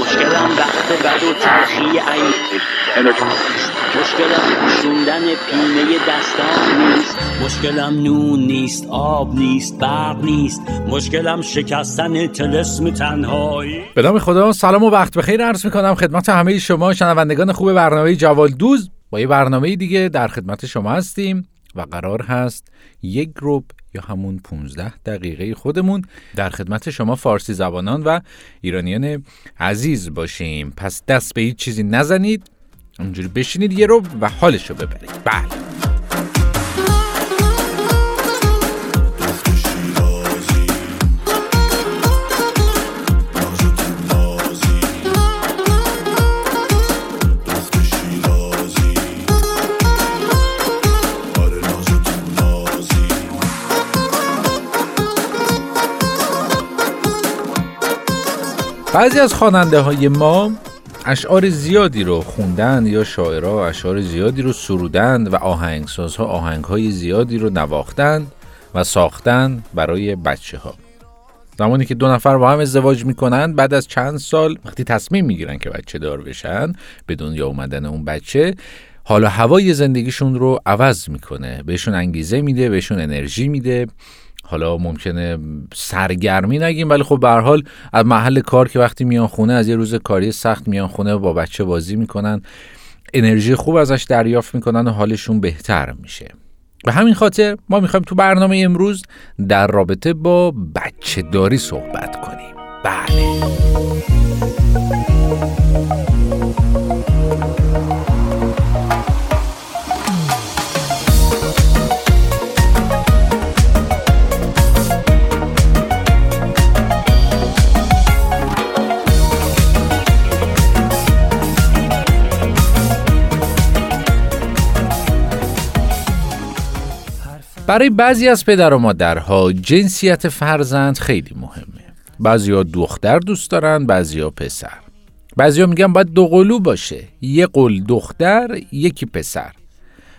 مشکلم وقت بد و تلخی این مشکلم پوشوندن پینه دستان نیست. مشکلم نون نیست آب نیست برق نیست. مشکلم شکستن تلسم تنهایی. به نام خدا سلام و وقت بخیر عرض می‌کنم خدمت همه شما شنوندگان خوب برنامه جوال دوز. با یه برنامه دیگه در خدمت شما هستیم و قرار هست یک گروپ یا همون 15 دقیقه خودمون در خدمت شما فارسی زبانان و ایرانیان عزیز باشیم. پس دست به هیچ چیزی نزنید اونجوری بشینید یه رو و حالش رو ببرید. بله. بعضی از خواننده های ما اشعار زیادی رو خوندن یا شاعرها اشعار زیادی رو سرودند و آهنگسازها آهنگهای زیادی رو نواختند و ساختن برای بچه ها زمانی که دو نفر با هم ازدواج می‌کنند بعد از چند سال وقتی تصمیم می‌گیرن که بچه دار بشن به دنیا اومدن اون بچه حالا هوای زندگیشون رو عوض می‌کنه. بهشون انگیزه میده بهشون انرژی میده. حالا ممکنه سرگرمی نگیم ولی خب به حال از محل کار که وقتی میان خونه از یه روز کاری سخت میان خونه با بچه بازی می‌کنن انرژی خوب ازش دریافت می‌کنن و حالشون بهتر میشه. به همین خاطر ما می‌خوایم تو برنامه امروز در رابطه با بچه داری صحبت کنیم. بله. برای بعضی از پدر و مادرها جنسیت فرزند خیلی مهمه. ها دختر دوست دارن ها پسر. ها میگن باید دو قلو باشه. یه قل دختر یکی پسر.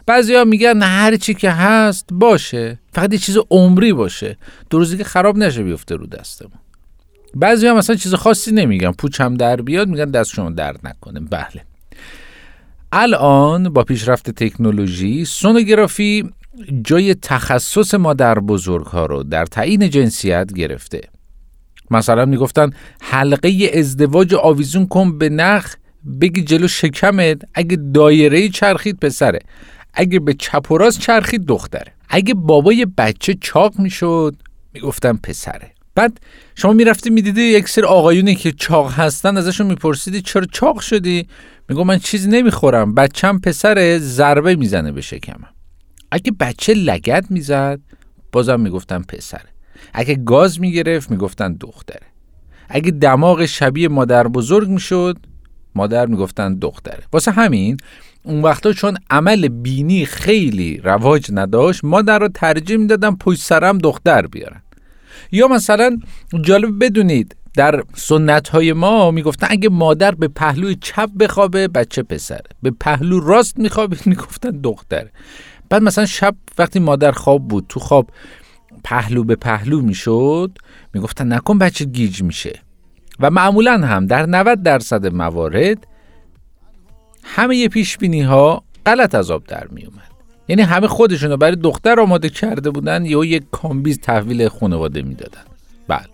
ها میگن هر چی که هست باشه. فقط یه چیز عمری باشه. دو روزی که خراب نشه بیفته رو دستمون. بعضی هم مثلا چیز خاصی نمیگن. پوچم در بیاد میگن دست شما درد نکنه. بله. الان با پیشرفت تکنولوژی سونوگرافی جای تخصص مادر بزرگ ها رو در تعیین جنسیت گرفته. مثلا می‌گفتن حلقه ازدواج آویزون کن به نخ بگی جلو شکمت اگه دایره چرخید پسره اگه به چپ و راست چرخید دختره اگه بابای بچه چاق می‌شد می‌گفتن پسره. بعد شما می‌رفتی می‌دیدی یک سر آقایونی که چاق هستن ازشون میپرسیدی چرا چاق شدی؟ میگو من چیزی نمی‌خورم بچم پسره ضربه می‌زنه به شکمم. اگه بچه لگت می‌زد بازم می‌گفتن پسره اگه گاز می‌گرفت می‌گفتن دختره اگه دماغ شبیه مادر بزرگ می‌شد مادر می‌گفتن دختره واسه همین اون وقتا چون عمل بینی خیلی رواج نداشت مادر رو ترجیح می‌دادن پشت سرم دختر بیارن. یا مثلا جالب بدونید در سنت های ما می‌گفتن اگه مادر به پهلوی چپ بخوابه بچه پسره. به پهلو راست میخوابه می‌گفتن دختره بعد مثلا شب وقتی مادر خواب بود تو خواب پهلو به پهلو می‌شد می‌گفتن نکن بچه گیج میشه. و معمولا هم در 90 درصد موارد همه پیش بینی ها غلط از آب در می اومد یعنی همه خودشون رو برای دختر آماده کرده بودن یا یک کامبیز تحویل خانواده می‌دادن. بله.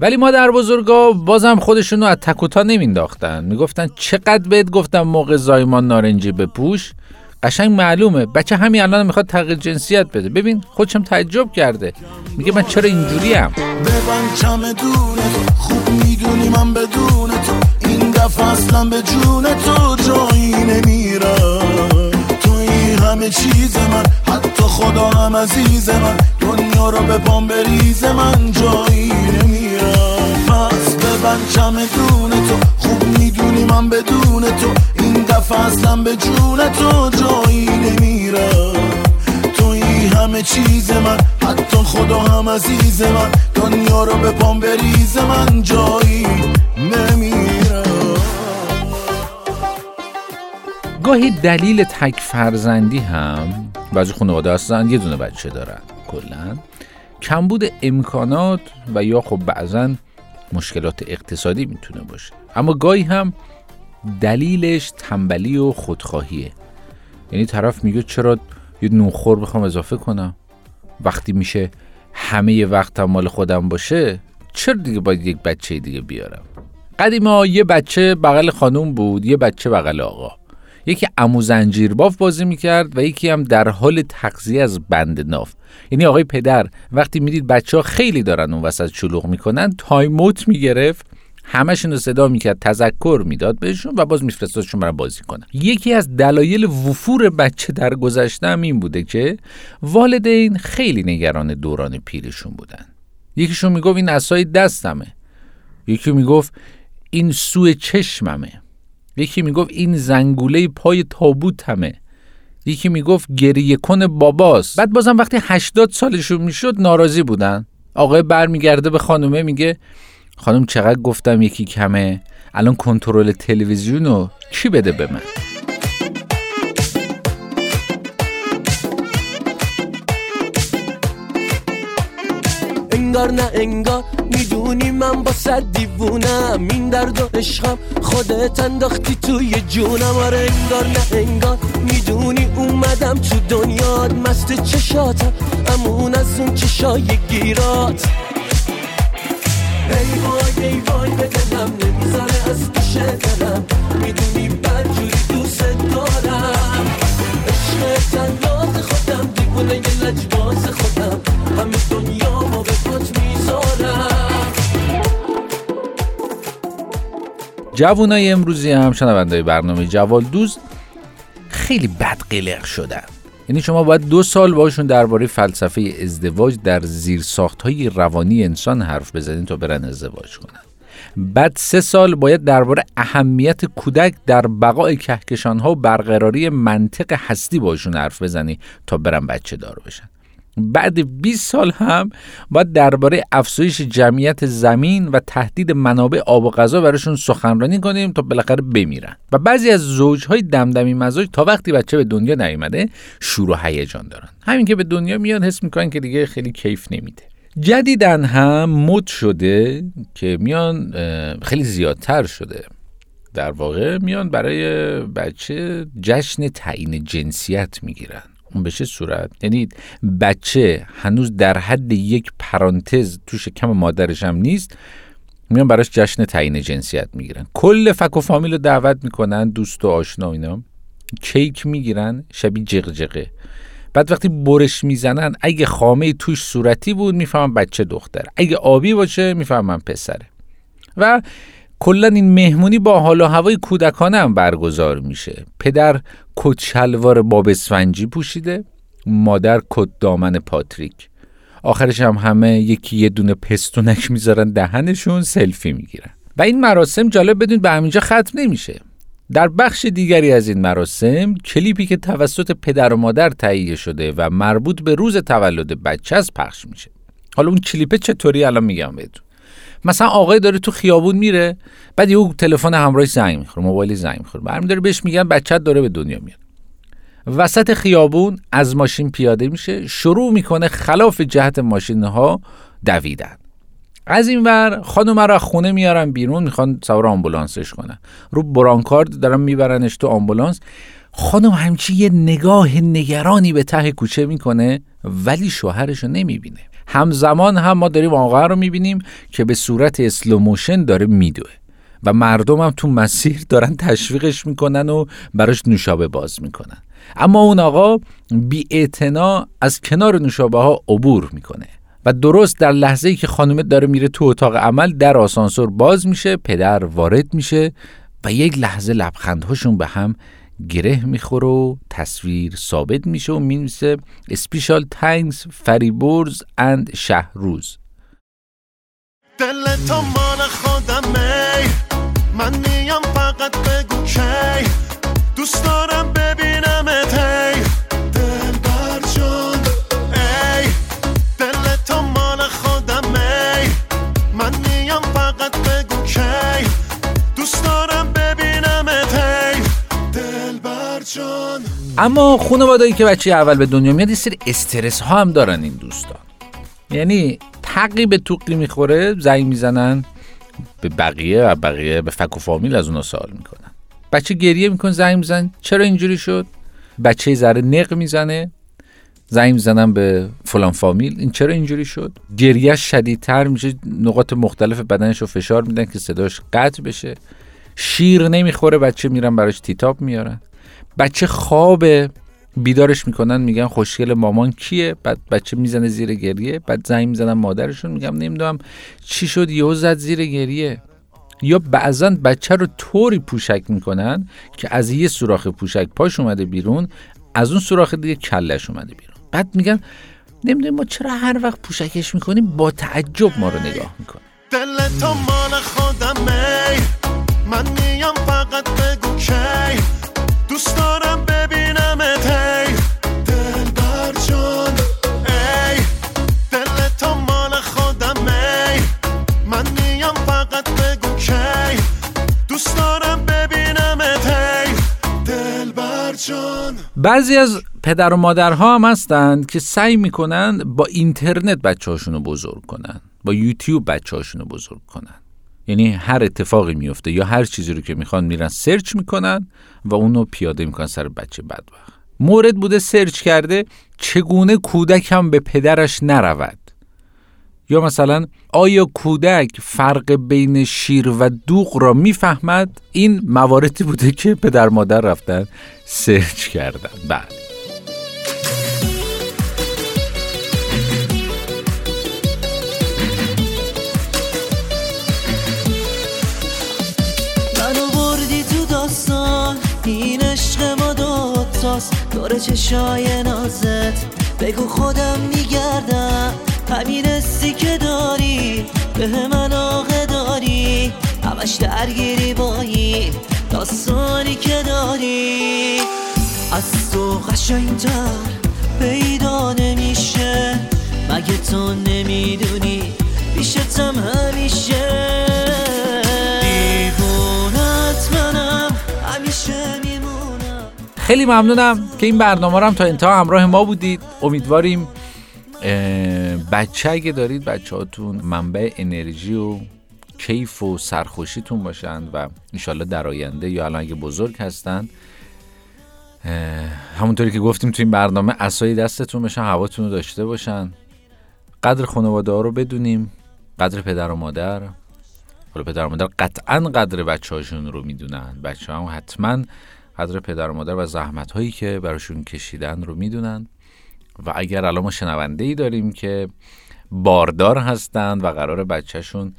ولی مادربزرگا بازم خودشونو از تک و تا نمینداختن می‌گفتن چقدر بهت گفتم موقع زایمان نارنجی بپوش؟ قشنگ معلومه. بچه همین الان می‌خواد تغییر جنسیت بده. ببین خودشم تعجب کرده. میگه من چرا اینجوری هم ببن تو. خوب می‌دونی من بدون تو. این دفعه اصلا به جون تو جایی نمیرم. توی همه چیز من حتی خدا هم عزیز من. دنیا رو به پام بریز من جایی نمیرم. پس ببن چمدون تو. خوب می‌دونی من بدون تو. اصلا به جون تو جایی نمیرم توی همه چیز من حتی خدا هم عزیز من. دنیا رو به پام بریز من جایی نمیرم گاهی دلیل تک فرزندی هم بعضی خانواده هستن یه دونه بچه دارن کلا. کمبود امکانات و یا خب بعضا مشکلات اقتصادی می‌تونه باشه. اما گاهی هم دلیلش تنبلی و خودخواهیه. یعنی طرف میگه چرا یه نوخور بخوام اضافه کنم؟ وقتی میشه همه وقت مال خودم باشه چرا دیگه باید یک بچه دیگه بیارم؟ قدیما یه بچه بغل خانوم بود یه بچه بغل آقا. یکی امو باف بازی می‌کرد و یکی هم در حال تغذیه از بند ناف. یعنی آقای پدر وقتی می‌دید بچه ها خیلی دارن اون وسط شلوغ می‌کنن تایموت می‌گرفت همشون رو صدا می‌کرد تذکر می‌داد بهشون و باز میفرستادشون برای بازی کنن. یکی از دلایل وفور بچه در گذشته هم این بوده که والدین خیلی نگران دوران پیرشون بودن. یکیشون می‌گفت این اسای دستمه. یکی می‌گفت این سوی چشممه. یکی می‌گفت این زنگوله پای تابوتمه. یکی می‌گفت گریه کن باباست بعد بازم وقتی 80 سالشون می‌شد ناراضی بودن. آقای برمیگرده به خانومه میگه خانم چقدر گفتم یکی کمه الان کنترل تلویزیون رو کی بده به من؟ انگار نه انگار می‌دونی من با صد دیوونم. این درد و عشقم خودت انداختی توی جونم. آره انگار نه انگار می‌دونی اومدم تو دنیات مست چشاتم امون از اون چشای گیرات. ای وای ای وای به دلم نمی‌زنه از می‌دونی بدجوری دوست دارم. عشق تنات خودم دیوونه یه لجباز خودم. همه دنیا ما به پات می‌ذارم. جوانای امروزی هم شنونده برنامه جوال دوز خیلی بد قلق یعنی شما باید دو سال باشون درباره فلسفه ازدواج در زیر های روانی انسان حرف بزنین تا برن ازدواج کنن. بعد سه سال باید درباره اهمیت کودک در بقای کهکشان ها و برقراری منطق هستی باشون حرف بزنی تا برن بچه دار بشن. بعد 20 سال هم باید درباره افزایش جمعیت زمین و تهدید منابع آب و غذا براشون سخنرانی کنیم تا بالاخره بمیرن. و بعضی از زوجهای دمدمی مزاج تا وقتی بچه به دنیا نیومده شور و هیجان دارن. همین که به دنیا میاد حس می‌کنن که دیگه خیلی کیف نمیده. جدیدن هم مد شده که میان خیلی زیادتر شده. در واقع میان برای بچه جشن تعیین جنسیت می‌گیرن. اون به چه صورت؟ یعنی بچه هنوز در حد یک پرانتز تو شکم مادرش هم نیست میان براش جشن تعیین جنسیت می‌گیرن. کل فک و فامیل رو دعوت می‌کنن دوست و آشنا اینا. کیک می‌گیرن شبیه جغجغه. بعد وقتی برش می‌زنن اگه خامه توش صورتی بود می‌فهمن بچه دختر اگه آبی باشه می‌فهمن پسره. و کلا این مهمونی با حال و هوای کودکانه هم برگزار میشه. پدر کت شلوار باب اسفنجی پوشیده مادر کت دامن پاتریک. آخرش هم همه یکی یه دونه پستونک می‌ذارن دهنشون سلفی می‌گیرن. و این مراسم جالب بدون به همینجا ختم نمیشه. در بخش دیگری از این مراسم کلیپی که توسط پدر و مادر تهیه شده و مربوط به روز تولد بچه از پخش میشه. حالا اون کلیپه چطوری؟ الان میگم بهتون. مثلا آقای داره تو خیابون میره بعد یه تلفن همراهش زنگ می‌خوره موبایل زنگ می‌خوره. برمی داره بهش میگن بچت داره به دنیا میاد. وسط خیابون از ماشین پیاده میشه شروع می‌کنه خلاف جهت ماشین ها دویدن. از این ور خانم را خونه میارن بیرون می‌خوان سوار آمبولانسش کنن. رو برانکارد دارن میبرنش تو آمبولانس. خانم همچی یه نگاه نگرانی به ته کوچه می‌کنه ولی شوهرش رو نمی‌بینه. همزمان هم ما داریم آقا رو می‌بینیم که به صورت slow motion داره میدوه و مردم هم تو مسیر دارن تشویقش می‌کنن و براش نوشابه باز می‌کنن. اما اون آقا بی از کنار نوشابه ها عبور می‌کنه و درست در لحظه ای که خانومه داره میره تو اتاق عمل در آسانسور باز میشه پدر وارد میشه و یک لحظه لبخندهاشون به هم گره می‌خوره و تصویر ثابت میشه و می‌نویسه اسپیشال تانکس فریبورز اند شهروز. دل تو مال خودمه من میام فقط بگو کی. دوست دارم اما خانوادایی که بچه اول به دنیا میاد یه سری استرس ها هم دارن این دوستان. یعنی تقی به توقی می‌خوره زنگ می‌زنن به بقیه و بقیه به فک و فامیل از اونا سوال می‌کنن. بچه گریه می‌کنه زنگ میزن چرا اینجوری شد؟ بچه ذره نق می‌زنه زنگ می‌زنم به فلان فامیل این چرا اینجوری شد؟ گریهش شدیدتر میشه نقاط مختلف بدنش رو فشار میدن که صداش قطع بشه. شیر نمی‌خوره بچه میرن براش تیتاب میارن. بچه خواب بیدارش می‌کنن میگن خوشگل مامان کیه؟ بعد بچه می‌زنه زیر گریه بعد زنگ می‌زنن مادرشون میگم نمی‌دونم چی شد یهو زد زیر گریه. یا بعضا بچه رو طوری پوشک می‌کنن که از یه سوراخ پوشک پاش اومده بیرون از اون سوراخ دیگه کلش اومده بیرون. بعد میگن نمی‌دونیم ما چرا هر وقت پوشکش می‌کنیم با تعجب ما رو نگاه می‌کنه. دل تو مال خودمه بعضی از پدر و مادرها هم هستند که سعی می‌کنن با اینترنت بچه رو بزرگ کنن با یوتیوب بچه رو بزرگ کنن یعنی هر اتفاقی میفته یا هر چیزی رو که می‌خوان میرن سرچ می‌کنن و اونو پیاده می‌کنن سر بچه بدبخت. مورد بوده سرچ کرده چگونه کودک هم به پدرش نرود؟ یا مثلا آیا کودک فرق بین شیر و دوغ را می‌فهمد؟ این مواردی بوده که پدر مادر رفتن سرچ کردن. بعد دور چشای نازت بگو خودم میگردم. همین حسی که داری به من آقه داری همش درگیری بایی داستانی که داری. از تو قشنگتر پیدا نمیشه مگه تو نمی‌دونی پیشتم همیشه؟ خیلی ممنونم که این برنامه رو هم تا انتها همراه ما بودید. امیدواریم بچه اگه دارید بچه هاتون منبع انرژی و کیف و سرخوشیتون باشند و انشالله در آینده یا الان اگه بزرگ هستن همونطوری که گفتیم تو این برنامه اسایی دستتون بشن هواتون رو داشته باشن. قدر خانواده ها رو بدونیم قدر پدر و مادر. حالا پدر و مادر قطعا قدر بچه هاشون رو می‌دونن. بچه هم حتما قدر پدر و مادر و زحمت هایی که براشون کشیدن رو می‌دونن. و اگر الان ما شنونده ای داریم که باردار هستند و قرار بچهشون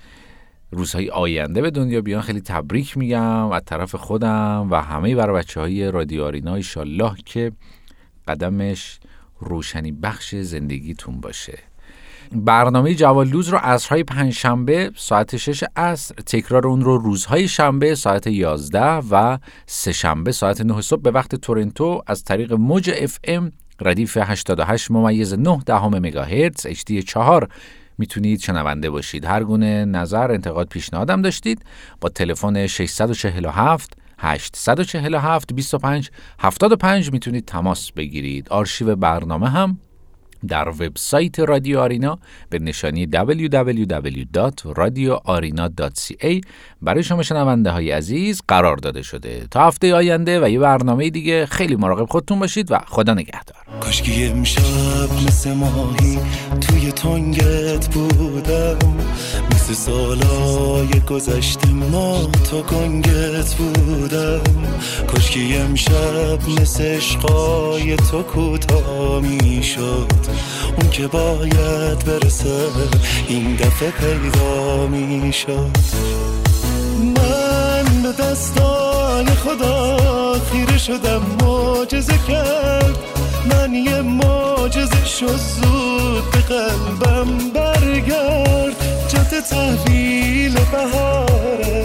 روزهای آینده به دنیا بیان خیلی تبریک میگم از طرف خودم و همه برای بچه های رادیو آرینا ایشالله که قدمش روشنی بخش زندگیتون باشه. برنامه جوالدوز رو عصرهای پنجشنبه ساعت 6 عصر تکرار اون رو روزهای شنبه ساعت 11 و سه شنبه ساعت 9 صبح به وقت تورنتو از طریق موج اف ام ردیف 88 ممیز 9 دهم مگاهرتز HD 4 می‌تونید شنونده باشید. هر گونه نظر انتقاد پیشنهادم داشتید با تلفن 647 847 25 75 می‌تونید تماس بگیرید. آرشیو برنامه هم در وبسایت رادیو آرینا به نشانی www.radioarena.ca برای شما شنونده های عزیز قرار داده شده. تا هفته آینده و یه برنامه دیگه. خیلی مراقب خودتون باشید و خدا نگهدار. کاشکی امشب مثل ماهی توی تنگت بودم. مثل سالای گذشته ما تا گنگت بودم. کاشکی امشب مثل عشقای تو کوتاه می‌شد. اون که باید برسه این دفعه پیدا می‌شد من به دستای خدا خیره شدم معجزه کرد. من یه معجزه شد زود به قلبم برگرد. جات تحویل بهار